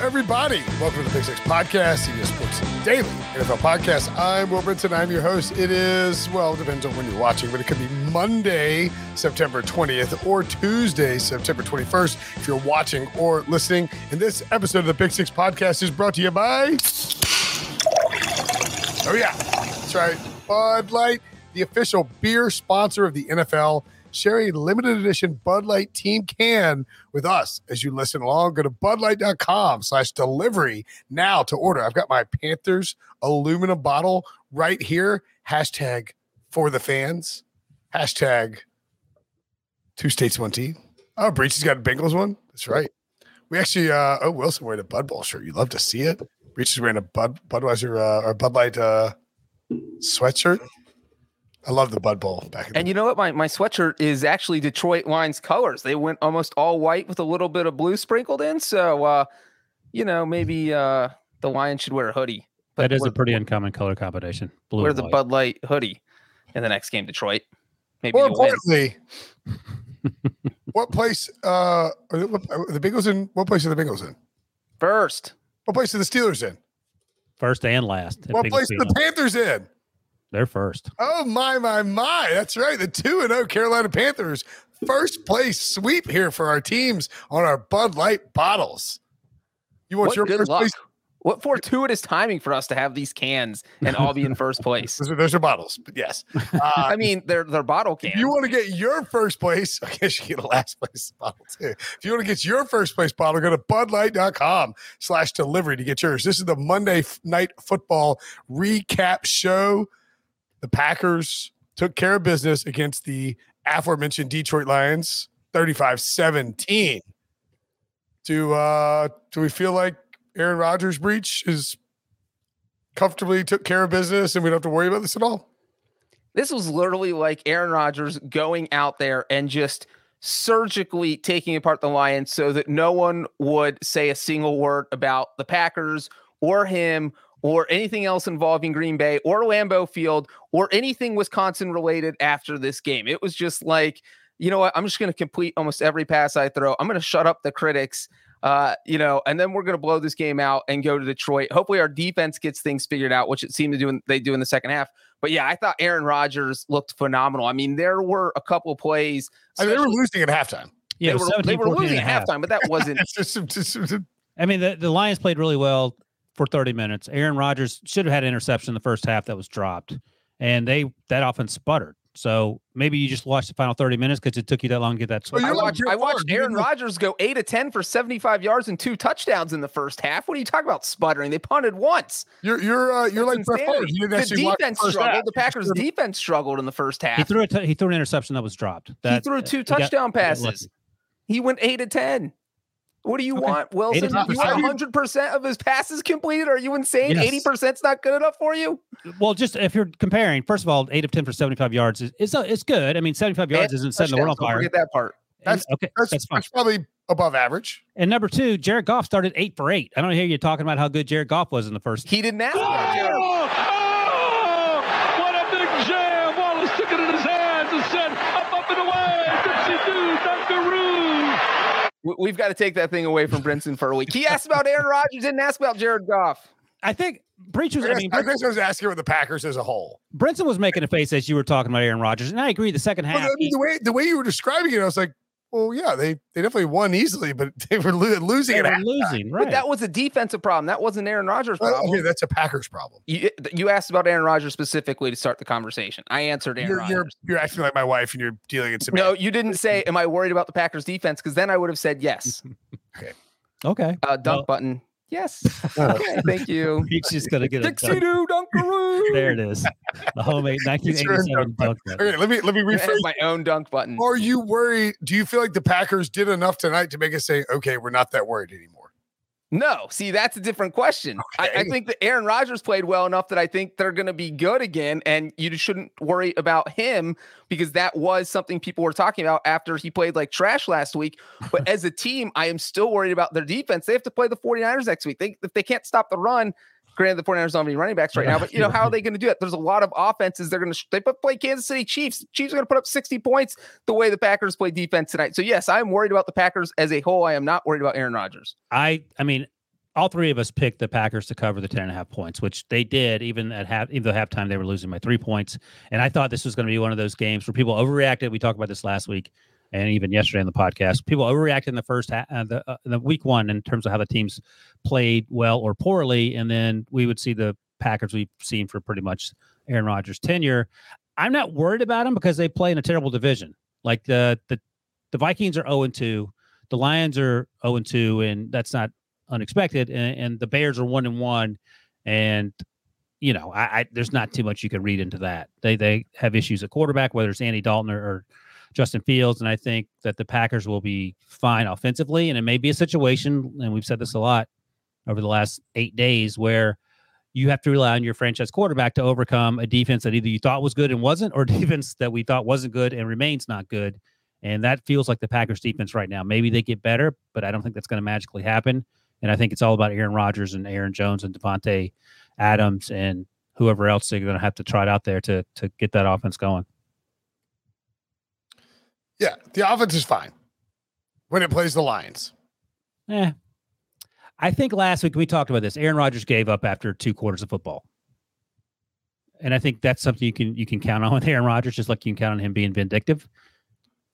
everybody. Welcome to the Pick Six Podcast, CBS Sports Daily NFL Podcast. I'm Will Brinson. I'm your host. It is, well, it depends on when you're watching, but it could be Monday, September 20th, or Tuesday, September 21st, if you're watching or listening. And this episode of the Pick Six Podcast is brought to you by. Oh, yeah. That's right. Bud Light, the official beer sponsor of the NFL sharing a limited edition Bud Light team can with us as you listen along. Go to budlight.com slash delivery now to order. I've got my Panthers aluminum bottle right here. Hashtag for the fans. Hashtag two states, one team. Oh, Breech has got a Bengals one. That's right. We actually, uh, oh, Wilson wearing a Bud Bowl shirt. You love to see it. Breech is wearing a Bud Budweiser uh, or Bud Light uh, sweatshirt. I love the Bud Bowl back. and you know what? My my sweatshirt is actually Detroit Lions colors. They went almost all white with a little bit of blue sprinkled in. So, uh, you know, maybe uh, the Lions should wear a hoodie. But that is a pretty uncommon color combination. Blue wear the white. Bud Light hoodie in the next game, Detroit. Maybe more importantly, what place uh, are the, are the Bengals in? What place are the Bengals in? First. What place are the Steelers in? First and last. What place are the Panthers in? They're first. Oh my my my! That's right. The two and zero oh Carolina Panthers first place sweep here for our teams on our Bud Light bottles. You want what your first luck. place? What fortuitous timing for us to have these cans and all be in first place. those, are, those are bottles, but yes. Uh, I mean, they're they're bottle cans. If you want to get your first place, I guess you get a last place bottle too. If you want to get your first place bottle, go to budlight.com slash delivery to get yours. This is the Monday night football recap show the Packers took care of business against the aforementioned Detroit Lions 35 17. Do, uh, do we feel like Aaron Rodgers' Breech is comfortably took care of business and we don't have to worry about this at all? This was literally like Aaron Rodgers going out there and just surgically taking apart the Lions so that no one would say a single word about the Packers or him or anything else involving Green Bay or Lambeau Field or anything Wisconsin related after this game. It was just like, you know what? I'm just going to complete almost every pass I throw. I'm going to shut up the critics. Uh, you know, and then we're going to blow this game out and go to Detroit. Hopefully, our defense gets things figured out, which it seemed to do. In, they do in the second half. But yeah, I thought Aaron Rodgers looked phenomenal. I mean, there were a couple plays. I mean, they were losing at halftime. Yeah, they were, they were losing at halftime, but that wasn't. I mean, the, the Lions played really well for 30 minutes. Aaron Rodgers should have had an interception in the first half that was dropped, and they that offense sputtered. So maybe you just watched the final 30 minutes because it took you that long to get that. Well, I watched, I watched Aaron Rodgers go eight to 10 for 75 yards and two touchdowns in the first half. What are you talking about sputtering? They punted once. You're you're uh, you're like Brett Favre. You the defense the struggled. Half. The Packers defense struggled in the first half. He threw a t- he threw an interception that was dropped. That, he threw two touchdown got, passes. He went eight to 10. What do you okay. want, Wilson? You want 100 percent of his passes completed? Are you insane? Eighty percent is not good enough for you. Well, just if you're comparing, first of all, eight of ten for 75 yards is it's, uh, it's good. I mean, 75 yards and isn't setting the world on fire. Forget that part. That's okay. That's, that's, that's, probably above average. And number two, Jared Goff started eight for eight. I don't hear you talking about how good Jared Goff was in the first. He didn't ask about Jared. Oh, oh, what a big jam! Wallace took it in his hands and said, "Up, up and away, Dipsy Doo, Dunkaroo." We've got to take that thing away from Brinson for a week. He asked about Aaron Rodgers, didn't ask about Jared Goff. I think Breech was. I, I mean, I guess I was asking about the Packers as a whole. Brinson was making a face as you were talking about Aaron Rodgers, and I agree. The second half, well, I mean, the way the way you were describing it, I was like, well, yeah, they they definitely won easily, but they were lo- losing. They were losing, right? But that was a defensive problem. That wasn't Aaron Rodgers' problem. okay, that's a Packers problem. You, you asked about Aaron Rodgers specifically to start the conversation. I answered Aaron you're, Rodgers. You're, you're acting like my wife, and you're dealing in some. No, you didn't say. Am I worried about the Packers' defense? Because then I would have said yes. okay. Okay. Uh, dunk well, button. Yes. Oh. Okay, thank you. He's just gonna get a Dixie Doo Dunkaroo. there it is. The homemade 1987 dunk button. Okay, let me let me rephrase my own dunk button. Are you worried? Do you feel like the Packers did enough tonight to make us say, okay, we're not that worried anymore? No, see, that's a different question. Okay. I, I, think that Aaron Rodgers played well enough that I think they're going to be good again, and you shouldn't worry about him because that was something people were talking about after he played like trash last week. But as a team, I am still worried about their defense. They have to play the 49ers next week. They, if they can't stop the run, Granted, the 49ers don't have any running backs right now, but you know, how are they going to do it? There's a lot of offenses. They're going to they put, play Kansas City Chiefs. Chiefs are going to put up 60 points the way the Packers play defense tonight. So yes, I'm worried about the Packers as a whole. I am not worried about Aaron Rodgers. I I mean, all three of us picked the Packers to cover the 10 and a half points, which they did, even at half, even though halftime they were losing by three points. And I thought this was going to be one of those games where people overreacted. We talked about this last week and even yesterday on the podcast. People overreacted in the first half, uh, the, uh, the week one in terms of how the teams played well or poorly. And then we would see the Packers we've seen for pretty much Aaron Rodgers' tenure. I'm not worried about them because they play in a terrible division. Like the, the, the Vikings are 0 2. The Lions are 0 2, and that's not unexpected. And, and the Bears are 1 and 1. And you know, I, I, there's not too much you can read into that. They they have issues at quarterback, whether it's Andy Dalton or, or Justin Fields, and I think that the Packers will be fine offensively. And it may be a situation, and we've said this a lot over the last eight days, where you have to rely on your franchise quarterback to overcome a defense that either you thought was good and wasn't, or defense that we thought wasn't good and remains not good. And that feels like the Packers defense right now. Maybe they get better, but I don't think that's going to magically happen. And I think it's all about Aaron Rodgers and Aaron Jones and Davante Adams and whoever else they're going to have to try it out there to to get that offense going. Yeah, the offense is fine when it plays the Lions. Yeah, I think last week we talked about this. Aaron Rodgers gave up after two quarters of football. And I think that's something you can you can count on with Aaron Rodgers, just like you can count on him being vindictive.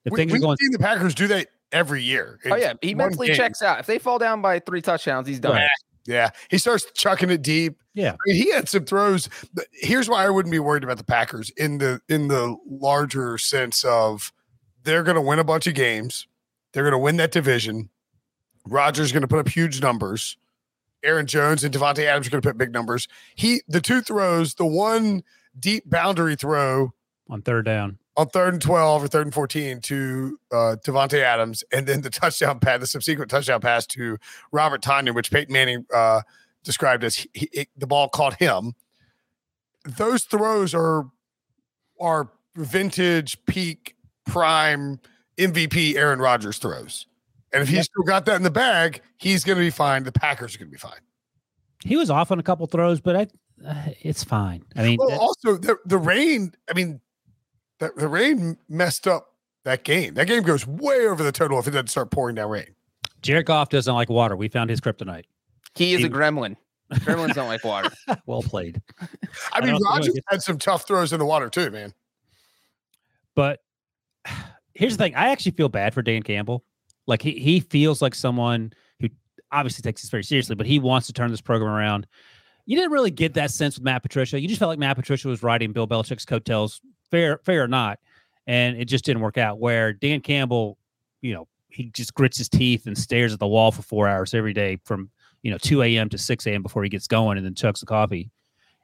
If we, things are going, the Packers do that every year. oh yeah, he mentally game. checks out. If they fall down by three touchdowns, he's done. Right. Yeah, he starts chucking it deep. Yeah, I mean, he had some throws. Here's why I wouldn't be worried about the Packers in the in the larger sense of they're going to win a bunch of games. They're going to win that division. Rodgers going to put up huge numbers. Aaron Jones and Davante Adams are going to put big numbers. He the two throws, the one deep boundary throw on third down, on third and twelve or third and fourteen to uh, Davante Adams, and then the touchdown pass, the subsequent touchdown pass to Robert Tonyan, which Peyton Manning uh, described as he, he, the ball caught him. Those throws are are vintage peak prime MVP Aaron Rodgers throws. And if he's still got that in the bag, he's going to be fine. The Packers are going to be fine. He was off on a couple throws, but I, uh, it's fine. I mean, well, also the the rain. I mean, the, the rain messed up that game. That game goes way over the total if it doesn't start pouring down rain. Jared Goff doesn't like water. We found his kryptonite. He is he, a gremlin. Gremlins don't like water. well played. I mean, Rodgers had some tough throws in the water too, man. But here's the thing: I actually feel bad for Dan Campbell. Like he he feels like someone who obviously takes this very seriously, but he wants to turn this program around. You didn't really get that sense with Matt Patricia. You just felt like Matt Patricia was riding Bill Belichick's coattails, fair fair or not, and it just didn't work out. Where Dan Campbell, you know, he just grits his teeth and stares at the wall for four hours every day from you know 2 a.m. to 6 a.m. before he gets going, and then chugs the coffee.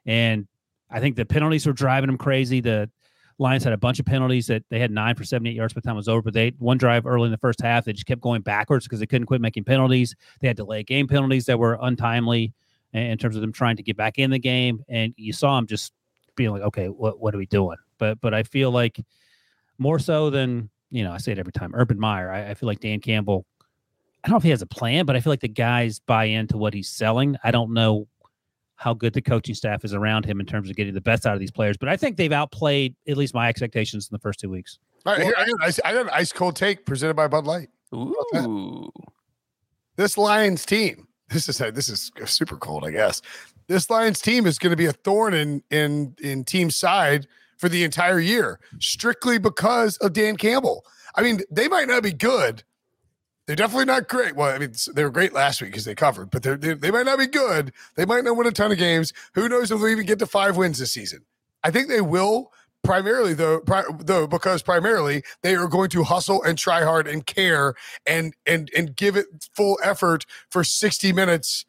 And I think the penalties were driving him crazy. The Lions had a bunch of penalties that they had nine for 78 yards by the time it was over. But they one drive early in the first half, they just kept going backwards because they couldn't quit making penalties. They had delay game penalties that were untimely in terms of them trying to get back in the game. And you saw them just being like, okay, what what are we doing? But but I feel like more so than you know, I say it every time. Urban Meyer, I, I feel like Dan Campbell. I don't know if he has a plan, but I feel like the guys buy into what he's selling. I don't know how good the coaching staff is around him in terms of getting the best out of these players. But I think they've outplayed at least my expectations in the first two weeks. All right, here, I, got, I got an ice cold take presented by Bud Light. Ooh. This Lions team, this is this is super cold, I guess. This Lions team is going to be a thorn in in in team side for the entire year, strictly because of Dan Campbell. I mean, they might not be good, they're definitely not great. Well, I mean, they were great last week because they covered, but they're, they, they might not be good. They might not win a ton of games. Who knows if they'll even get to five wins this season? I think they will primarily though pri- though because primarily they are going to hustle and try hard and care and and and give it full effort for 60 minutes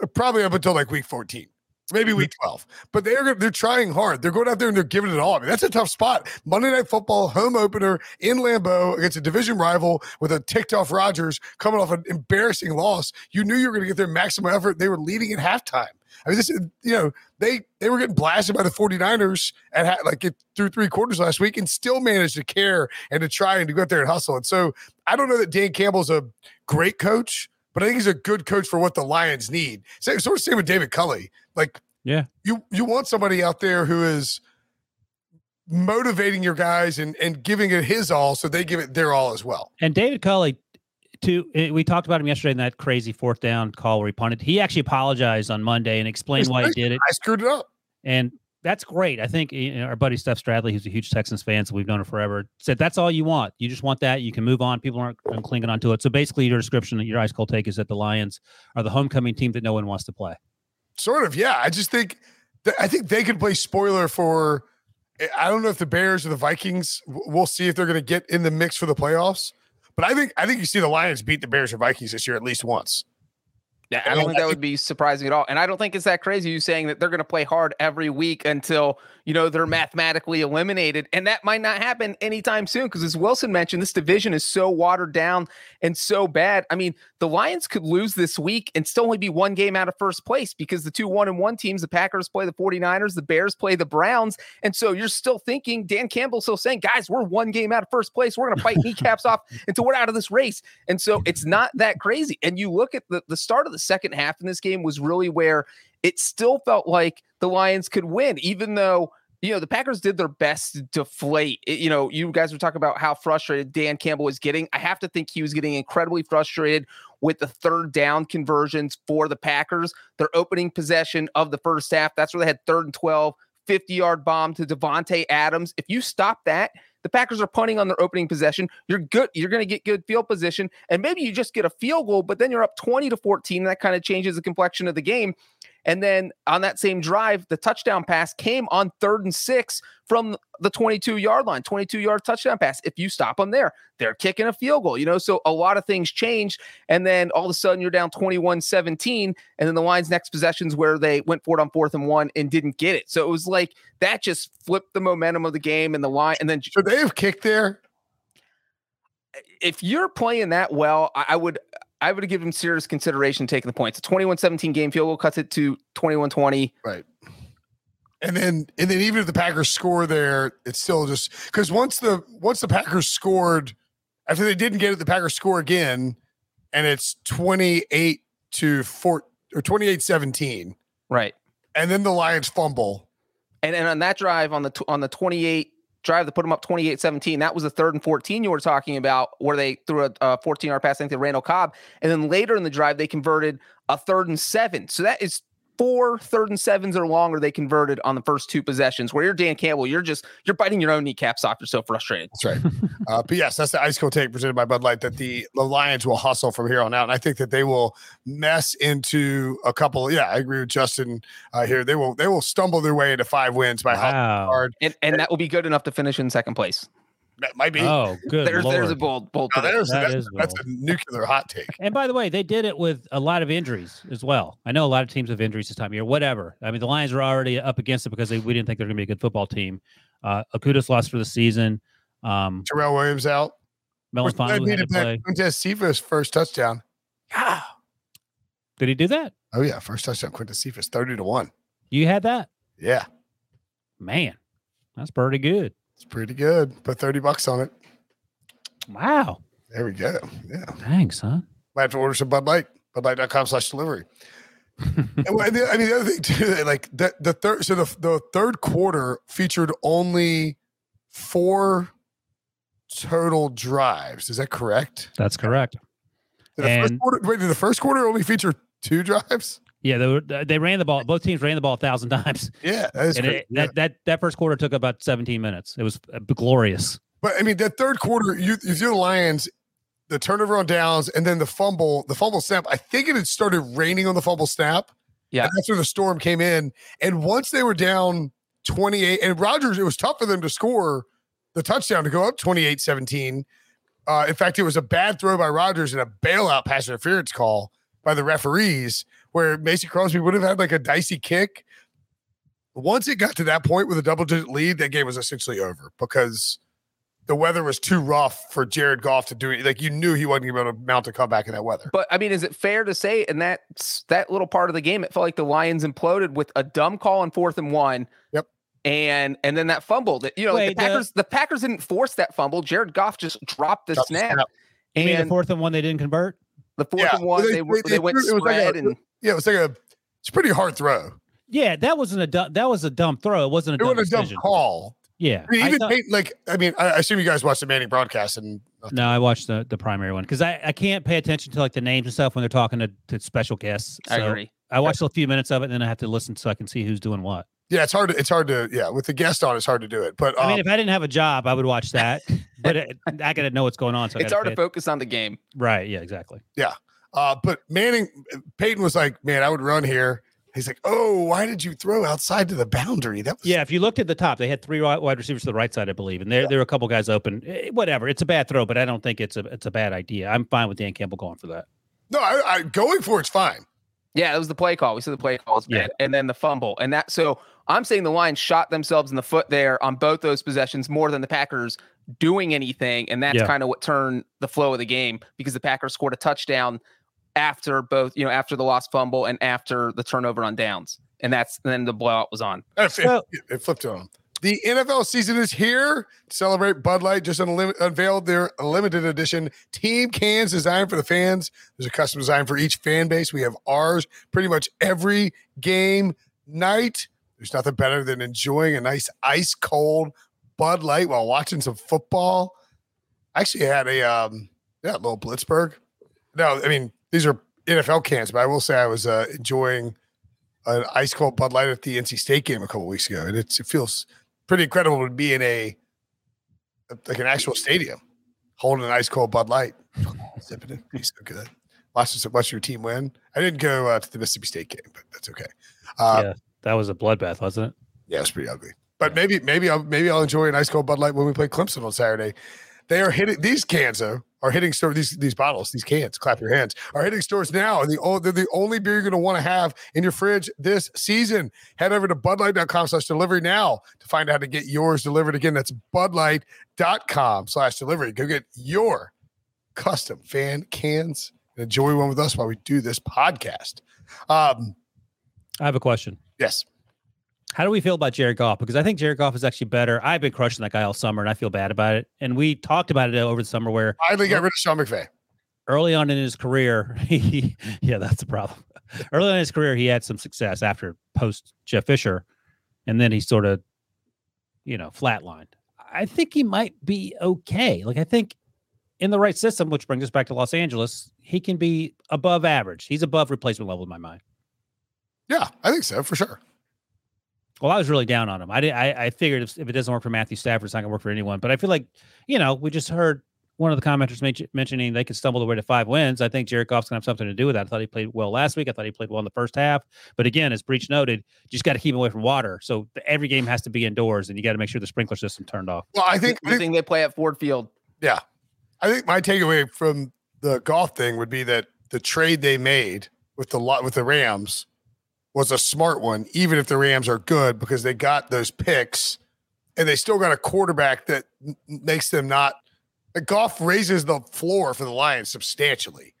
uh, probably up until like week 14 maybe week mm-hmm. 12. But they're they're trying hard. They're going out there and they're giving it all. I mean, that's a tough spot. Monday Night Football home opener in Lambeau against a division rival with a ticked off Rodgers coming off an embarrassing loss. You knew you were going to get their maximum effort. They were leading at halftime. I mean, this is, you know, they they were getting blasted by the 49ers at like it, through three quarters last week and still managed to care and to try and to go out there and hustle. And so I don't know that Dan Campbell's a great coach, but I think he's a good coach for what the Lions need. Same, sort of same with David Culley. Like, yeah, you you want somebody out there who is motivating your guys and and giving it his all, so they give it their all as well. And David Culley to eh, we talked about him yesterday in that crazy fourth down call where he punted. He actually apologized on Monday and explained It's why he did it. I screwed it up. And that's great. I think you know, our buddy Steph Stradley, who's a huge Texans fan, so we've known her forever, said that's all you want. You just want that. You can move on. People aren't aren't clinging onto it. So basically, your description, your ice cold take is that the Lions are the homecoming team that no one wants to play. Sort of, yeah. I just think I think they could play spoiler for. I don't know if the Bears or the Vikings. We'll see if they're going to get in the mix for the playoffs. But I think I think you see the Lions beat the Bears or Vikings this year at least once. Yeah, I don't think that would be surprising at all. And I don't think it's that crazy you saying that they're going to play hard every week until, you know, they're mathematically eliminated. And that might not happen anytime soon because as Wilson mentioned, this division is so watered down and so bad. I mean, the Lions could lose this week and still only be one game out of first place because the two one and one teams, the Packers play the 49ers, the Bears play the Browns. And so you're still thinking, Dan Campbell's still saying, guys, we're one game out of first place. We're going to fight kneecaps off until we're out of this race. And so it's not that crazy. And you look at the, the start of the second half in this game was really where it still felt like the Lions could win, even though, you know, the Packers did their best to deflate. It- you know, you guys were talking about how frustrated Dan Campbell was getting. I have to think he was getting incredibly frustrated with the third down conversions for the Packers. Their opening possession of the first half, that's where they had third and 12, 50 yard bomb to Davante Adams. If you stop that, the Packers are punting on their opening possession. You're good. You're going to get good field position, and maybe you just get a field goal, but then you're up 20 to 14. And that kind of changes the complexion of the game. And then on that same drive, the touchdown pass came on third and six from the 22 yard line, 22 yard touchdown pass. If you stop them there, they're kicking a field goal, you know? So a lot of things change. And then all of a sudden you're down 21 17. And then the Lions' next possessions where they went for it on fourth and one and didn't get it. So it was like that just flipped the momentum of the game and the line. And then Should they have kicked there? if you're playing that well, I, I would I would give him serious consideration taking the points. A 21-17 game field goal cuts it to 21-20. Right. And then and then even if the Packers score there, it's still just because once the once the Packers scored, after they didn't get it, the Packers score again, and it's 28 to 4 or 28-17. Right. And then the Lions fumble. And and on that drive on the on the 28 drive that put them up 28-17, that was the third and 14 you were talking about where they threw a, a 14 yard pass I think to Randall Cobb. And then later in the drive, they converted a third and seven. So that is four third and sevens or longer they converted on the first two possessions. Where you're Dan Campbell, you're just you're biting your own kneecaps off. You're so frustrated. That's right. uh, but yes, that's the ice cold take presented by Bud Light that the, the Lions will hustle from here on out. And I think that they will mess into a couple. Yeah, I agree with Justin uh, here. They will they will stumble their way into five wins by Wow. hard. And and that will be good enough to finish in second place. That might be. Oh, good. There's there's a Lord. bold bold Now, prediction. there's, That that's, is that's a nuclear hot take. And by the way, they did it with a lot of injuries as well. I know a lot of teams have injuries this time of year. Whatever. I mean, the Lions were already up against it because they, we didn't think they were going to be a good football team. Uh, Okudah's lost for the season. Um, Tyrell Williams out. Melon Which led Fonzu me had to to bet play. Quintez Cephus first touchdown. Did he do that? Oh yeah, first touchdown. Quintez Cephus, thirty to one. You had that? Yeah, Man, that's pretty good. It's pretty good. Put thirty bucks on it. Wow. There we go. Yeah, Thanks, huh? might have to order some Bud Light. BudLight.com slash delivery. and well, the- I mean, the other thing too, like the the third, so the the third quarter featured only four total drives. Is that correct? That's correct. Did the first And- quarter, wait, did the first quarter only feature two drives? Yeah, they, were, they ran the ball. Both teams ran the ball a thousand times, Yeah, that is and crazy. it, that that that first quarter took about seventeen minutes. It was uh, glorious. But I mean, that third quarter, you if you do the Lions, the turnover on downs, and then the fumble, the fumble snap. I think it had started raining on the fumble snap. Yeah. And that's where the storm came in. And once they were down 28, and Rodgers, it was tough for them to score the touchdown to go up 28 17. Uh, in fact, it was a bad throw by Rodgers and a bailout pass interference call by the referees, where Mason Crosby would have had like a dicey kick. Once it got to that point with a double digit lead, that game was essentially over because the weather was too rough for Jared Goff to do it. Like you knew he wasn't going to mount a comeback in that weather. But I mean, is it fair to say in that that little part of the game, it felt like the Lions imploded with a dumb call on fourth and one. Yep. And and then that fumble that you know Wait, the the- Packers the Packers didn't force that fumble. Jared Goff just dropped the Dropped the snap. snap. You mean the And fourth and one they didn't convert? The fourth Yeah, and one, well, they- they, they- they, they went threw- it was like a- spread and Yeah, it was like a it's a pretty hard throw. Yeah, that wasn't a dumb, that was a dumb throw. It wasn't a It dumb wasn't a dumb decision. call. Yeah, I mean, I even thought- Peyton, like I mean, I, I assume you guys watched the Manning broadcast, and Not No, I watched the the primary one because I, I can't pay attention to like the names and stuff when they're talking to, to special guests. I So agree. I watched a few minutes of it and then I have to listen so I can see who's doing what. Yeah, it's hard. To, it's hard to. Yeah, with the guest on, it's hard to do it. But I um, mean, if I didn't have a job, I would watch that, but it, I got to know what's going on. So I It's hard to pay- focus on the game. Right. Yeah. Exactly. Yeah. Uh, but Manning, Peyton was like, "Man, I would run here." He's like, "Oh, why did you throw outside to the boundary?" That was Yeah. If you looked at the top, they had three wide receivers to the right side, I believe, and there there were a couple guys open. Eh, Whatever. It's a bad throw, but I don't think it's a it's a bad idea. I'm fine with Dan Campbell going for that. No, I, I going for it's fine. Yeah, it was the play call. We said the play call was Yeah. and then the fumble, and that. So I'm saying the Lions shot themselves in the foot there on both those possessions more than the Packers doing anything, and that's Yeah. kind of what turned the flow of the game because the Packers scored a touchdown after both, you know, after the lost fumble and after the turnover on downs, and that's then the blowout was on. It, So- it, it flipped on him. The NFL season is here. To celebrate, Bud Light just unlim- unveiled their limited edition team cans designed for the fans. There's a custom design for each fan base. We have ours pretty much every game night. There's nothing better than enjoying a nice ice cold Bud Light while watching some football. I actually had a um yeah, little Blitzberg. No, I mean these are NFL cans, but I will say I was uh, enjoying an ice cold Bud Light at the NC State game a couple weeks ago, and it feels pretty incredible to be in a like an actual stadium holding an ice cold Bud Light, sipping it. Be so good. Watching watch your team win. I didn't go uh, to the Mississippi State game, but that's okay. Uh, yeah. That was a bloodbath, wasn't it? yeah, it's pretty ugly. But maybe, maybe I'll maybe I'll enjoy an ice cold Bud Light when we play Clemson on Saturday. They are hitting these cans though are hitting store these these bottles these cans. Clap your hands are hitting stores now, and the they're the only beer you're going to want to have in your fridge this season. Head over to Budlight.com/delivery now to find out how to get yours delivered. Again, that's Budlight.com/delivery. Go get your custom fan cans and enjoy one with us while we do this podcast. Um, I have a question. Yes. How do we feel about Jared Goff? Because I think Jared Goff is actually better. I've been crushing that guy all summer, and I feel bad about it. And we talked about it over the summer, where I Finally got rid of Sean McVay. early on in his career, he, yeah, that's the problem. Early on in his career, he had some success after post Jeff Fisher, and then he sort of, you know, flatlined. I think he might be okay. Like I think in the right system, which brings us back to Los Angeles, he can be above average. He's above replacement level in my mind. Yeah, I think so for sure. Well, I was really down on him. I did. I, I figured if, if it doesn't work for Matthew Stafford, it's not going to work for anyone. But I feel like, you know, we just heard one of the commenters men- mentioning they could stumble their way to five wins. I think Jared Goff's going to have something to do with that. I thought he played well last week. I thought he played well in the first half. But again, as Breech noted, you just got to keep him away from water. So the- every game has to be indoors, and you got to make sure the sprinkler system turned off. Well, I think, I think thing they play at Ford Field. Yeah. I think my takeaway from the Goff thing would be that the trade they made with the lot with the Rams was a smart one, even if the Rams are good, because they got those picks and they still got a quarterback that makes them not the Goff raises the floor for the Lions substantially.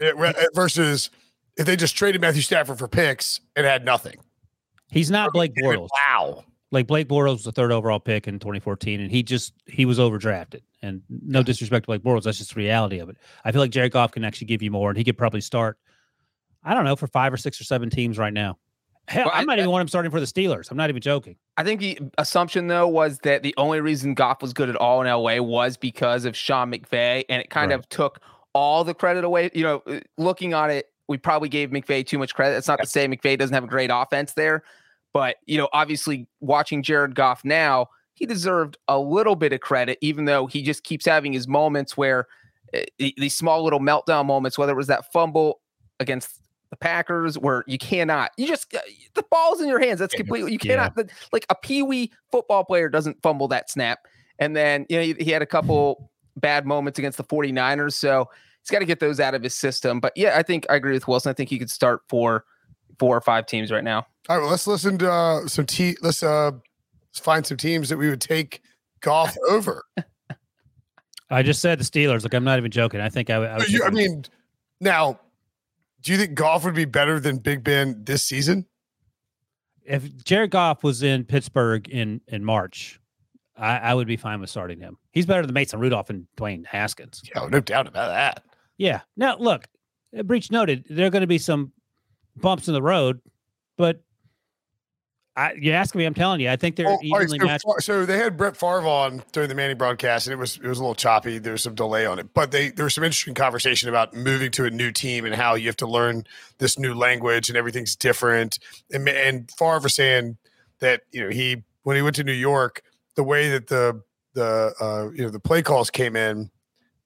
It re- eh, versus if they just traded Matthew Stafford for picks and had nothing. He's not Blake Bortles. Wow. Like Blake Bortles was the third overall pick in 2014, and he just he was overdrafted. And no disrespect to Blake Bortles, that's just the reality of it. I feel like Jared Goff can actually give you more, and he could probably start. I don't know for five or six or seven teams right now. Hell, Well, I I- might even want him starting for the Steelers. I'm not even joking. I think the assumption though was that the only reason Goff was good at all in LA was because of Sean McVay, and it kind Right. of took all the credit away. You know, uh, looking on it, we probably gave McVay too much credit. It's not to say McVay doesn't have a great offense there, but you know, obviously watching Jared Goff now, he deserved a little bit of credit, even though he just keeps having his moments where uh, these small little meltdown moments, whether it was that fumble against the Packers, where you cannot, you just uh, the ball's in your hands. That's completely you Yeah. cannot. the- Like a peewee football player doesn't fumble that snap. And then you know he, he had a couple bad moments against the 49ers, so he's got to get those out of his system. But yeah, I think I agree with Wilson. I think he could start for four or five teams right now. All right, well, let's listen to uh, some te- let's uh let's find some teams that we would take Goff over. I just said the Steelers. Like I'm not even joking. I think I, I, would You- I mean, now, do you think Goff would be better than Big Ben this season? if Jared Goff was in Pittsburgh in in March, I, I would be fine with starting him. He's better than Mason Rudolph and Dwayne Haskins. Yeah, no doubt about that. Yeah. Now, look, Breech noted there are going to be some bumps in the road, but I, you ask me, I'm telling you, I think they're Well, all right, evenly so, matched. So they had Brett Favre on during the Manning broadcast, and it was it was a little choppy. There was some delay on it, but they there was some interesting conversation about moving to a new team and how you have to learn this new language and everything's different. And and Favre was saying that you know he when he went to New York, the way that the the uh, you know the play calls came in,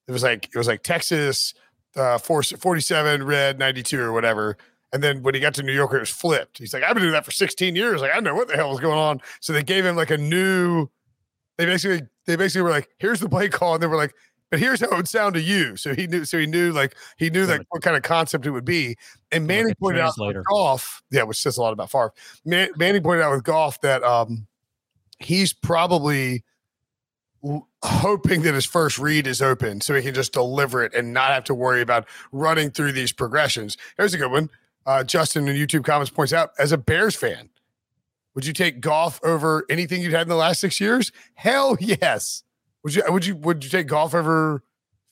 it was like it was like Texas uh, 4, 47 red 92 or whatever. And then when he got to New York, it was flipped. He's like, I've been doing that for 16 years. Like, I know what the hell was going on. So they gave him like a new. They basically, they basically were like, "Here's the play call," and they were like, "But here's how it would sound to you." So he knew. So he knew, like, he knew like what kind of concept it would be. And Like Manning pointed out with Goff, yeah, which says a lot about Favre. Man, Manning pointed out with Goff that um, he's probably hoping that his first read is open so he can just deliver it and not have to worry about running through these progressions. Here's a good one. Uh, Justin in YouTube comments points out as a Bears fan, would you take Goff over anything you'd had in the last six years? Hell yes. Would you would you would you take Goff over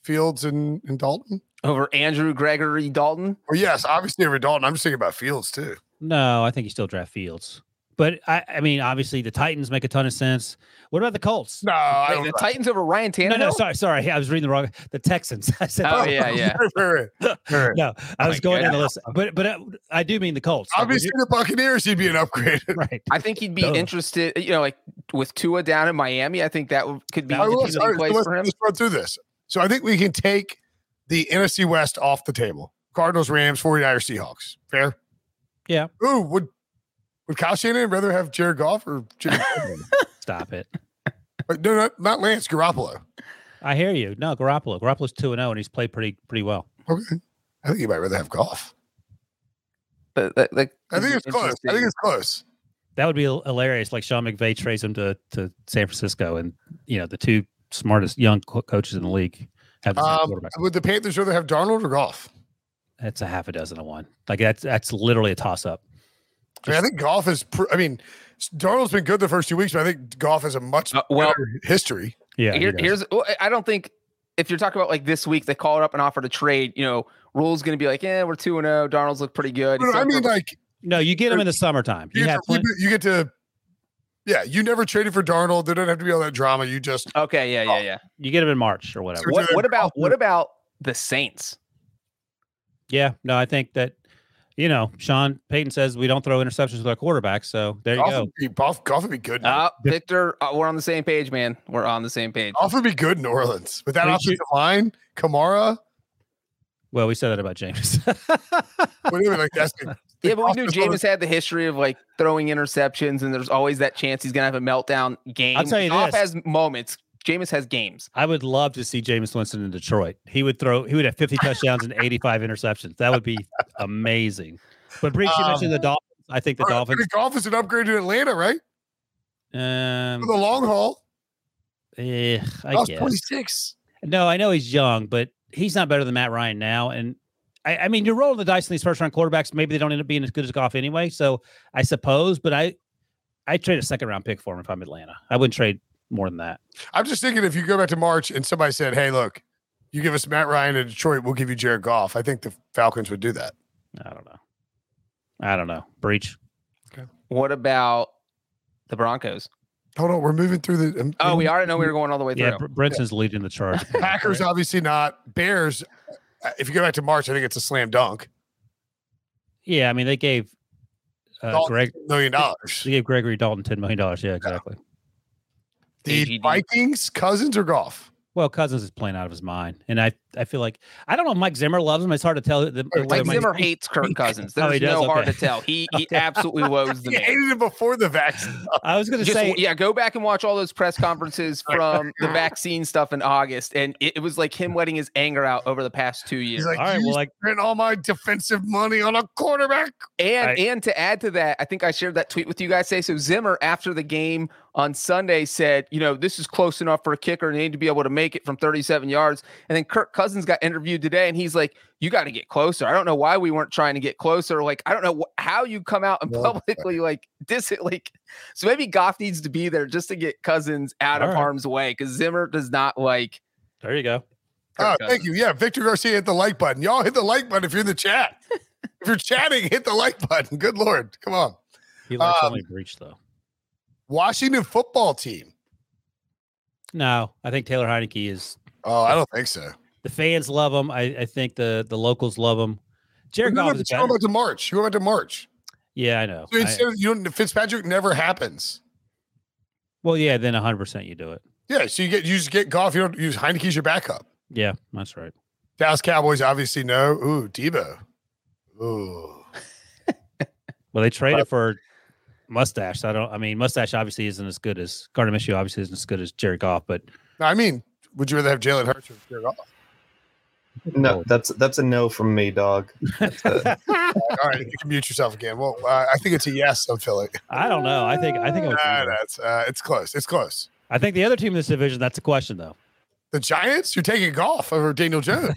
Fields and, and Dalton? Over Andrew Gregory Dalton. Or yes, obviously over Dalton. I'm just thinking about Fields too. No, I think you still draft Fields. But I, I mean, obviously the Titans make a ton of sense. What about the Colts? No, I Wait, don't the know. Titans over Ryan Tannehill. No, no, sorry, sorry. I was reading the wrong. The Texans. I said, Oh, yeah, yeah. No, I Oh was my going down the list, but but uh, I do mean the Colts. Like, would Obviously, the Buccaneers, he'd be an upgrade. right? I think he'd be Duh. interested. You know, like with Tua down in Miami. I think that could be That an would All right, be let's, interesting all right, so place let's- for him. let's run through this. So I think we can take the NFC West off the table. Cardinals, Rams, 49ers, Seahawks. Fair? Yeah. Ooh, would would Kyle Shanahan rather have Jared Goff or Jimmy? Stop it. But no, no, not Lance Garoppolo. I hear you. No, Garoppolo. Garoppolo's two and zero, and he's played pretty pretty well. Okay. I think you might rather have Goff. But that, that I think it's close. I think it's close. That would be hilarious. Like Sean McVay trades him to to San Francisco, and you know the two smartest young co- coaches in the league have the Um, quarterback. would the Panthers rather have Darnold or Goff? That's a half a dozen to one. Like that's that's literally a toss up. I, mean, I think Goff is. Pr- I mean, Darnold's been good the first two weeks, but I think Goff has a much Uh, well, better history. Yeah. Here, here's well, I- I don't think if you're talking about like this week, they called up and offered a trade. You know, Rhule's going to be like, yeah, we're two and zero. Darnold's look pretty good. No, no, I mean, per- like no, you get him in the summertime. you You get, have to, you, get to. Yeah, you never traded for Darnold. There doesn't have to be all that drama. You just okay, yeah, yeah, yeah. you get him in March or whatever. What, what about what about the Saints? Yeah, no, I think that you know Sean Payton says we don't throw interceptions with our quarterback, so there you Goff go. would be, Goff, Goff would be good. Uh, Victor, uh, we're on the same page, man. We're on the same page. Goff would be good in New Orleans with that Hey, offensive line. Kamara, Well, we said that about Jameis. whatever. Like that's the, Yeah, but we knew is one of- Jameis had the history of like throwing interceptions, and there's always that chance he's gonna have a meltdown game. I'll tell you Goff this. has moments. Jameis has games. I would love to see Jameis Winston in Detroit. He would throw. He would have 50 touchdowns and 85 interceptions. That would be amazing. But Breech, you Um, mentioned the Dolphins. I think the All right, I Dolphins. think Goff is an upgrade to Atlanta, right? For Um, the long haul. eh, I Goff's guess. 26. No, I know he's young, but he's not better than Matt Ryan now. And I, I mean, you're rolling the dice in these first round quarterbacks. Maybe they don't end up being as good as Goff anyway. So I suppose, but I, I trade a second round pick for him if I'm Atlanta. I wouldn't trade more than that. I'm just thinking if you go back to March and somebody said, "Hey, look, you give us Matt Ryan in Detroit, we'll give you Jared Goff." I think the Falcons would do that. I don't know. I don't know. Breech. Okay. What about the Broncos? Hold on, we're moving through the. um, Oh, we already know we were going all the way through. Yeah, Br- Brinson's leading the charge. Packers obviously not. Bears. uh, If you go back to March, I think it's a slam dunk. Yeah, I mean they gave uh, Greg Million dollars. they gave Gregory Dalton ten million dollars. Yeah, exactly. The AGD. Vikings, Cousins or Goff? Well, Cousins is playing out of his mind, and I I feel like I don't know. if Mike Zimmer loves him. It's hard to tell. The, Mike Mike my- Zimmer hates Kirk Cousins. Oh, he There's does? no hard to tell. He he absolutely loathes the He man. hated him before the vaccine. I was going to say yeah, go back and watch all those press conferences from the vaccine stuff in August, and it, it was like him letting his anger out over the past two years. He's like, All right, you well, like- spent all my defensive money on a quarterback. And I- and to add to that, I think I shared that tweet with you guys. Say so. Zimmer after the game on Sunday said, you know, this is close enough for a kicker. and They need to be able to make it from 37 yards. And then Kirk Cousins got interviewed today, and he's like, you got to get closer. I don't know why we weren't trying to get closer. Like I don't know wh- how you come out and Well, publicly like dis it. Like so maybe Goff needs to be there just to get Cousins out of All right. harm's way because Zimmer does not like. there you go. Oh, Cousins. thank you. Yeah, Victor Garcia hit the like button. Y'all hit the like button if you're in the chat. if you're chatting, hit the like button. Good lord, come on. He likes Um, only Breech though. Washington football team. No, I think Taylor Heinicke is. Oh, I don't think so. The fans love him. I, I think the the locals love him. Jared Goff is about better. to March. You're about to March. Yeah, I know. So I- instead of you don't, Fitzpatrick never happens. well, yeah, then 100 percent you do it. Yeah, so you get you just get Goff. You don't use Heinicke's your backup. Yeah, that's right. Dallas Cowboys obviously know. Ooh, Debo. Ooh. Well, they traded for Mustache. I don't. I mean, Mustache obviously isn't as good as Gardner Minshew. Obviously isn't as good as Jared Goff, but I mean, would you rather have Jalen Hurts or Jared Goff? No, that's that's a no from me, dog. A- All right, you can mute yourself again. Well, uh, I think it's a yes. I'm feeling. I don't know. I think I think I would. Nah, that's uh, it's close. It's close. I think the other team in this division. That's a question though. The Giants. You're taking Goff over Daniel Jones.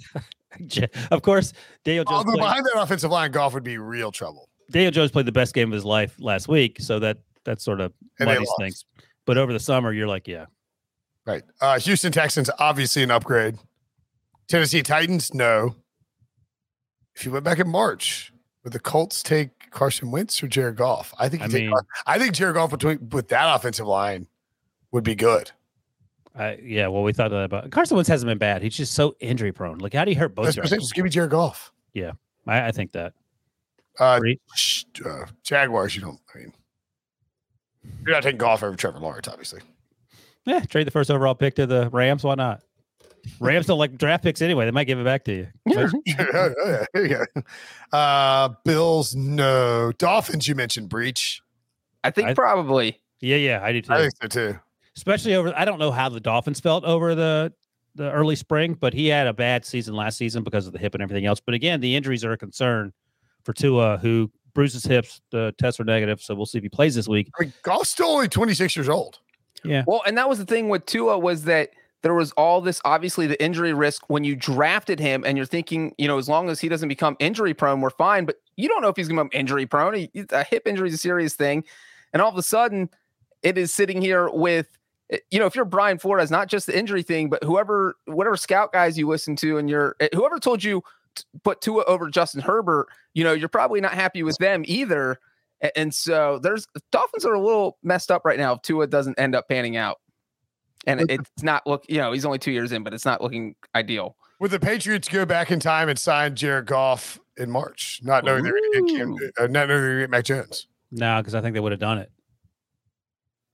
of course, Daniel Jones. Although Played, behind that offensive line, Goff would be real trouble. Daniel Jones played the best game of his life last week, so that that's sort of And they muddies lost. things. But over the summer, you're like, yeah, Right. Uh, Houston Texans, obviously an upgrade. Tennessee Titans, no. If you went back in March, would the Colts take Carson Wentz or Jared Goff? I think I mean- Car- I think Jared Goff between with that offensive line would be good. I, yeah. Well, we thought that about Carson Wentz hasn't been bad. He's just so injury prone. Like, how do you hurt both That's Just give me Jared Goff. I, I think that. Uh, uh, Jaguars, you don't. I mean, you're not taking Goff over Trevor Lawrence, obviously. Yeah, trade the first overall pick to the Rams. Why not? Rams don't like draft picks anyway. They might give it back to you. Oh, yeah, there you. Uh, Bills, no. Dolphins, you mentioned Breech. I think I- probably. Yeah, yeah, I do too. I think so too. Especially over. I don't know how the Dolphins felt over the the early spring, but he had a bad season last season because of the hip and everything else. But again, the injuries are a concern for Tua, who bruises hips. The tests are negative, so we'll see if he plays this week. I mean, Goff's still only 26 years old. Yeah. Well, and that was the thing with Tua was that there was all this obviously the injury risk when you drafted him, and you're thinking, you know, as long as he doesn't become injury prone, we're fine. But you don't know if he's going to become injury prone. He- A hip injury is a serious thing, and all of a sudden, it is sitting here with. eh, You know, if you're Brian Flores, not just the injury thing, but whoever, whatever scout guys you listen to, and you're eh, whoever told you to put Tua over Justin Herbert, you know, you're probably not happy with them either. And so there's Dolphins are a little messed up right now if Tua doesn't end up panning out. And But it's not look, you know, he's only two years in, but it's not looking ideal. Would the Patriots go back in time and sign Jared Goff in March, not knowing they're going to get Cam, uh, not knowing they're going to get Mac Jones? No, because I think they would have done it.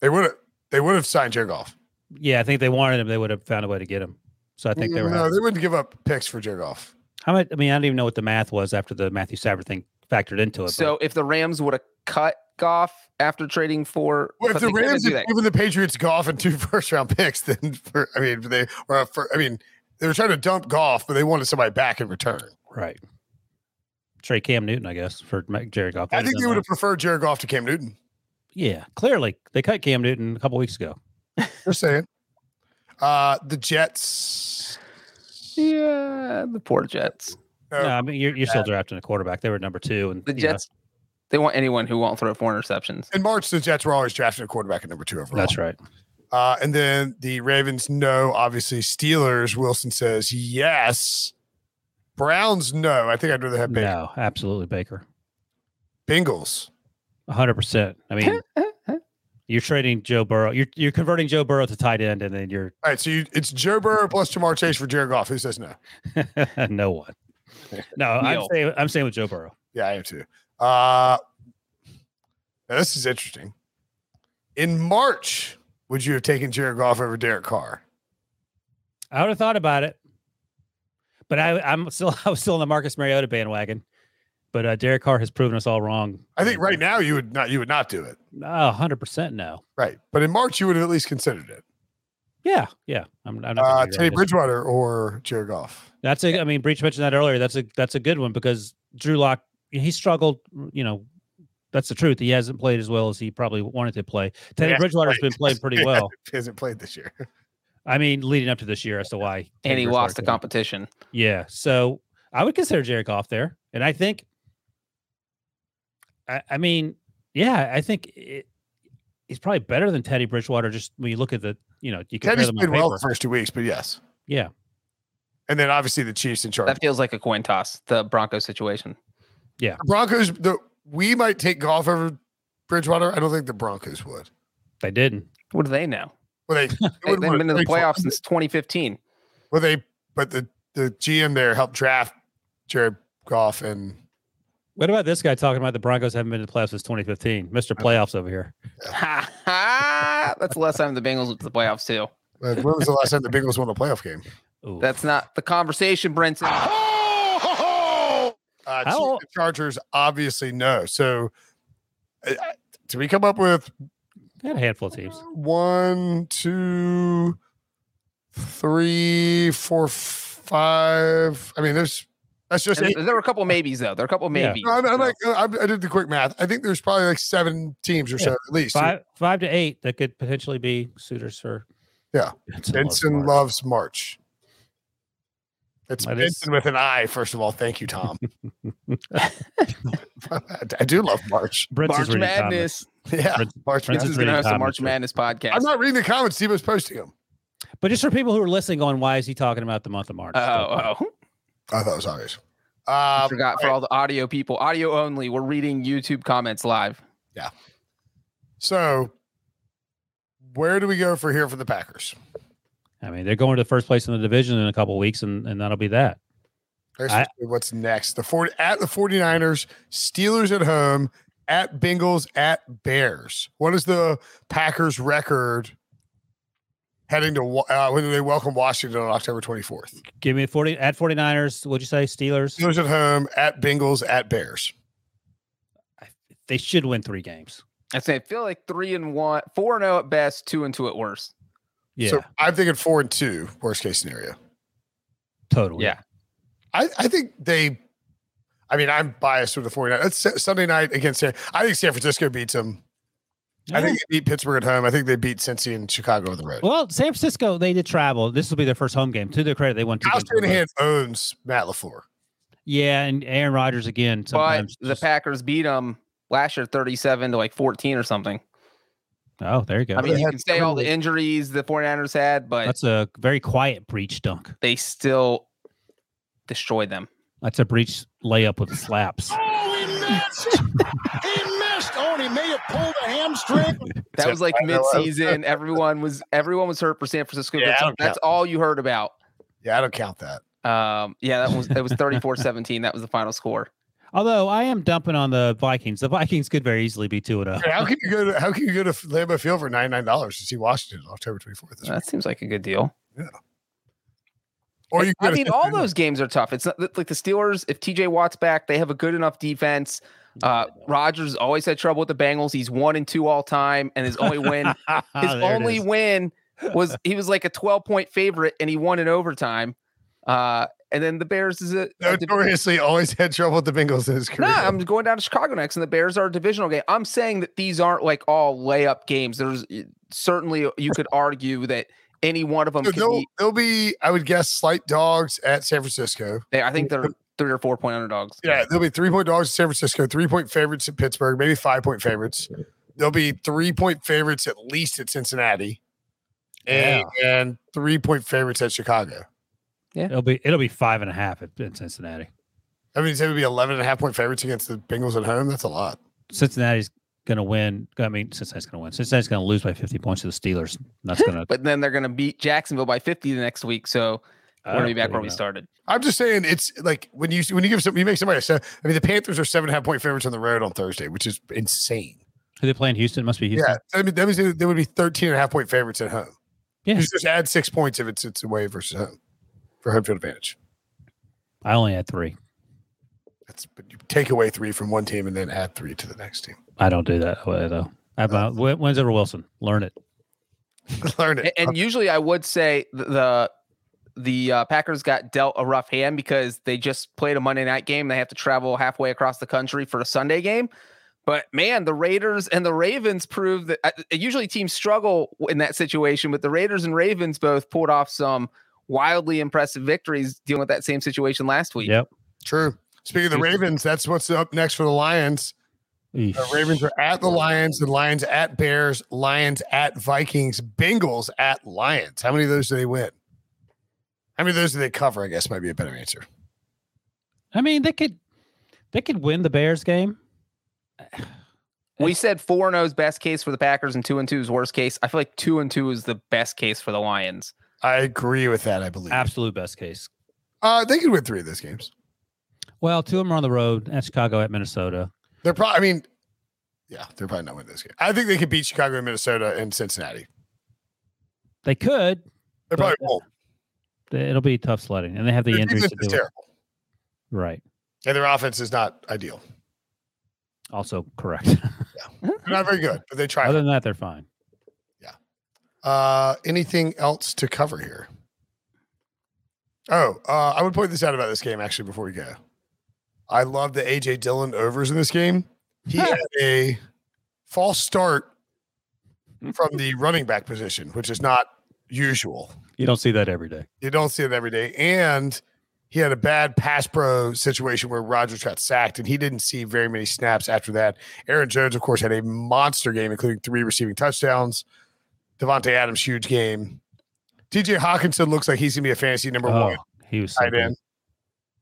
They would have. They would have signed Jared Goff. Yeah, I think they wanted him. They would have found a way to get him. So I think they were. No, happy. they wouldn't give up picks for Jared Goff. How much? I mean, I don't even know what the math was after the Matthew Stafford thing factored into it. So if the Rams would have cut Goff after trading for, Well, if the Rams do had given the Patriots Goff and two first round picks, then for, I mean they were for, I mean they were trying to dump Goff, but they wanted somebody back in return. right. Trade Cam Newton, I guess, for Jared Goff. I think been they would have preferred Jared Goff to Cam Newton. Yeah, clearly they cut Cam Newton a couple weeks ago. Just saying. Uh, the Jets. yeah, the poor Jets. uh, no, I mean you're, you're still drafting a quarterback. They were number two, and The you know, Jets, they want anyone who won't throw four interceptions. in March, the Jets were always drafting a quarterback at number two overall. that's right. Uh, and then the Ravens, no. Obviously, Steelers. Wilson says yes. Browns, no. I think I'd rather have Baker. No, absolutely Baker, Bengals. hundred percent. I mean, you're trading Joe Burrow. You're you're converting Joe Burrow to tight end, and then you're All right, so you, it's Joe Burrow plus Ja'Marr Chase for Jared Goff. Who says no? no one. No, I'm saying I'm saying with Joe Burrow. Yeah, I am too. Uh, this is interesting. In March, would you have taken Jared Goff over Derek Carr? I would have thought about it, but I, I'm still I was still in the Marcus Mariota bandwagon. But uh, Derek Carr has proven us all wrong. I think right now you would not. You would not do it. Oh, 100% no. Right, but in March you would have at least considered it. Yeah, yeah. I'm, I'm not Uh, Teddy. Bridgewater or Jared Goff. That's a. I mean, Breech mentioned that earlier. That's a that's a good one because Drew Lock he struggled. You know, that's the truth. He hasn't played as well as he probably wanted to play. Teddy hasn't Bridgewater's been played. playing pretty well. He hasn't played this year. I mean, leading up to this year as to why. And he lost the competition. Yeah, so I would consider Jared Goff there, and I think. I, I mean, yeah, I think it, he's probably better than Teddy Bridgewater. Just when you look at the, you know, you compare Teddy's them played well the first two weeks, but yes, Yeah, and then obviously the Chiefs in charge. That feels like a coin toss, the Broncos situation. The Broncos, the we might take Goff over Bridgewater? I don't think the Broncos would. They didn't. What do they know? Well, they, they They, wouldn't they've wanna been in the trade for him. playoffs since 2015. Well, they but the the GM there helped draft Jared Goff and What about this guy talking about the Broncos haven't been to the playoffs since 2015? Mr. Playoffs over here. Ha ha! That's the last time the Bengals went to the playoffs too. when was the last time the Bengals won a playoff game? Ooh. That's not the conversation, Brinson. Ah! Uh, How- Chiefs Chargers obviously no. So, uh, did we come up with had a handful of teams. one, two, three, four, five? I mean, there's that's just And eight. there were a couple maybes though. There are a couple Yeah. maybes. No, I'm, I'm so- like, I, I did the quick math. I think there's probably like seven teams or so Yeah. at least. Five, five to eight that could potentially be suitors for. Yeah. Benson Benson March. loves March. It's That is- Benson with an I, first of all. Thank you, Tom. I do love March. Brent's March reading Madness. Yeah, Brent- March. Brent's Madness. is going to reading host a comments March. Madness podcast. I'm not reading the comments. Steve was posting them. But just for people who are listening, going, why is he talking about the month of March? Oh, oh. I thought it was obvious. I Um, forgot for all the audio people, audio only. We're reading YouTube comments live. Yeah. So, where do we go for here for the Packers? I mean, they're going to the first place in the division in a couple of weeks, and, and that'll be that. I- what's next? The 40, at the 49ers, Steelers at home, at Bengals, at Bears. What is the Packers record heading to uh, when they welcome Washington on October 24th? Give me 40 at 49ers. What'd you say? Steelers? Steelers at home, at Bengals, at Bears. They should win three games. I say I feel like three and one, four and zero at best, two and two at worst. Yeah, So I'm thinking four and two, worst case scenario. totally. Yeah. I, I think they, I mean, I'm biased with the 49ers. It's Sunday night against San, I think San Francisco beats them. I think they beat Pittsburgh at home. I think they beat Cincy and Chicago on the road. Well, San Francisco, they did travel. This will be their first home game. To their credit, they won two. Kyle games in a row. Shanahan owns Matt LaFleur. Yeah, and Aaron Rodgers again. But Sometimes the just- Packers beat them last year, thirty-seven to like fourteen or something. Oh, there you go. I mean, they you can say all the injuries the 49ers had, but That's a very quiet Breech dunk. they still destroyed them. That's a Breech layup with slaps. Oh, he missed! he missed! Oh, and he may have pulled a hamstring. That was like I know, I was- mid-season. everyone was everyone was hurt for San Francisco. Yeah, that's that's all you heard about. Yeah, I don't count that. Um, yeah, that was it was 34-17. That was the final score. Although I am dumping on the Vikings. The Vikings could very easily be 2 and 0. How can you go to How can you go to Lambeau Field for ninety nine dollars to see Washington on October twenty fourth? That seems like a good deal. Yeah. Or you I mean, all those games are tough. It's not like the Steelers. If TJ Watt's back, they have a good enough defense. Uh, Rodgers always had trouble with the Bengals. He's one and two all time, and his only win, his only win was he was like a twelve point favorite, and he won in overtime. Uh, and then the Bears is a, a div- notoriously always had trouble with the Bengals in his no. career. I'm going down to Chicago next, and the Bears are a divisional game. I'm saying that these aren't like all layup games. There's eh, certainly you could argue that any one of them So they'll, be. they'll be, I would guess, slight dogs at San Francisco. They, I think they're three or four point underdogs. Yeah, there'll be three point dogs at San Francisco, three point favorites at Pittsburgh, maybe five point favorites. There'll be three point favorites at least at Cincinnati, and, and three point favorites at Chicago. It'll be it'll be five and a half at, in Cincinnati. I mean, it would be 11 and a half point favorites against the Bengals at home. That's a lot. Cincinnati's going to win. I mean, Cincinnati's going to win. Cincinnati's going to lose by 50 points to the Steelers. That's going to. But then they're going to beat Jacksonville by 50 the next week. So we're going to be back where we started. I'm just saying it's like when you when you give some you make somebody a se- I mean the Panthers are seven and a half point favorites on the road on Thursday, which is insane. Who they playing? Houston? It must be Houston. Yeah, I mean that means they they would be 13 and a half point favorites at home. Yeah. You just add six points if it's it's away versus home for home field advantage. I only had three. That's but you take away three from one team and then add three to the next team. I don't do that way though. How about Win- wins over Wilson? Learn it. Learn it. A- And, usually I would say the the uh, Packers got dealt a rough hand because they just played a Monday night game. They have to travel halfway across the country for a Sunday game. But man, the Raiders and the Ravens proved that uh, usually teams struggle in that situation, but the Raiders and Ravens both pulled off some wildly impressive victories dealing with that same situation last week. Yep. True. Speaking of the Ravens, that's what's up next for the Lions. The Ravens are at the Lions, the Lions at Bears, Lions at Vikings, Bengals at Lions. How many of those do they win? How many of those do they cover? I guess might be a better answer. I mean, they could they could win the Bears game. We said four and 0 is best case for the Packers and two and two is worst case. I feel like two and two is the best case for the Lions. I agree with that. I believe. Absolute best case. Uh, they could win three of those games. Well, two of them are on the road at Chicago at Minnesota. They're probably. I mean, yeah, they're probably not winning this game. I think they could beat Chicago and Minnesota and Cincinnati. They could. They probably won't. It'll be tough sledding, and they have the Their injuries to do it. terrible, Right. and their offense is not ideal. Also correct. They're not very good, but they try. Other than that, they're fine. Uh, anything else to cover here? Oh, uh, I would point this out about this game actually before we go. I love the AJ Dillon overs in this game. He had a false start from the running back position, which is not usual. You don't see that every day. You don't see it every day. And he had a bad pass pro situation where Rodgers got sacked, and he didn't see very many snaps after that. Aaron Jones, of course, had a monster game, including three receiving touchdowns. Davante Adams, huge game. TJ Hockenson looks like he's gonna be a fantasy number Oh, one he was so tight good. end.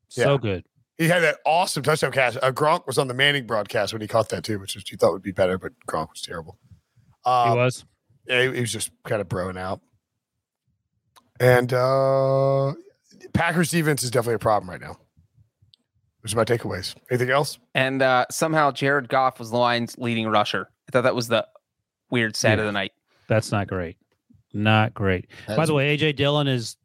So Yeah. good. He had that awesome touchdown catch. Uh, Gronk was on the Manning broadcast when he caught that too, which is, you thought would be better, but Gronk was terrible. He Um, was. yeah, he, he was just kind of broing out. And uh Packers defense is definitely a problem right now. Which is my takeaways. Anything else? And uh, somehow Jared Goff was the Lions' leading rusher. I thought that was the weird side of the night. That's not great. Not great. By the way, AJ Dillon is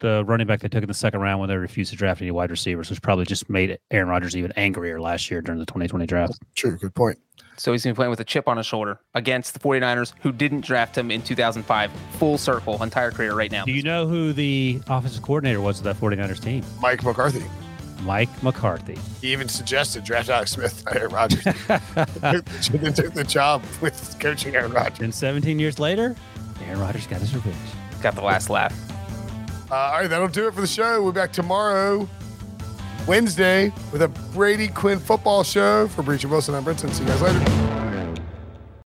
the running back they took in the second round when they refused to draft any wide receivers, which probably just made Aaron Rodgers even angrier last year during the 2020 draft. True, good point. So he's going to be playing with a chip on his shoulder against the 49ers, who didn't draft him in 2005. Full circle, entire career right now. Do you know who the offensive coordinator was of that 49ers team? Mike McCarthy. Mike McCarthy. He even suggested draft Alex Smith, Aaron Rodgers. then took the job with coaching Aaron Rodgers. And 17 years later, Aaron Rodgers got his revenge. Got the last laugh. Uh, all right, that'll do it for the show. We're back tomorrow, Wednesday, with a Brady Quinn football show for Breacher Wilson. I'm Brinson. See you guys later.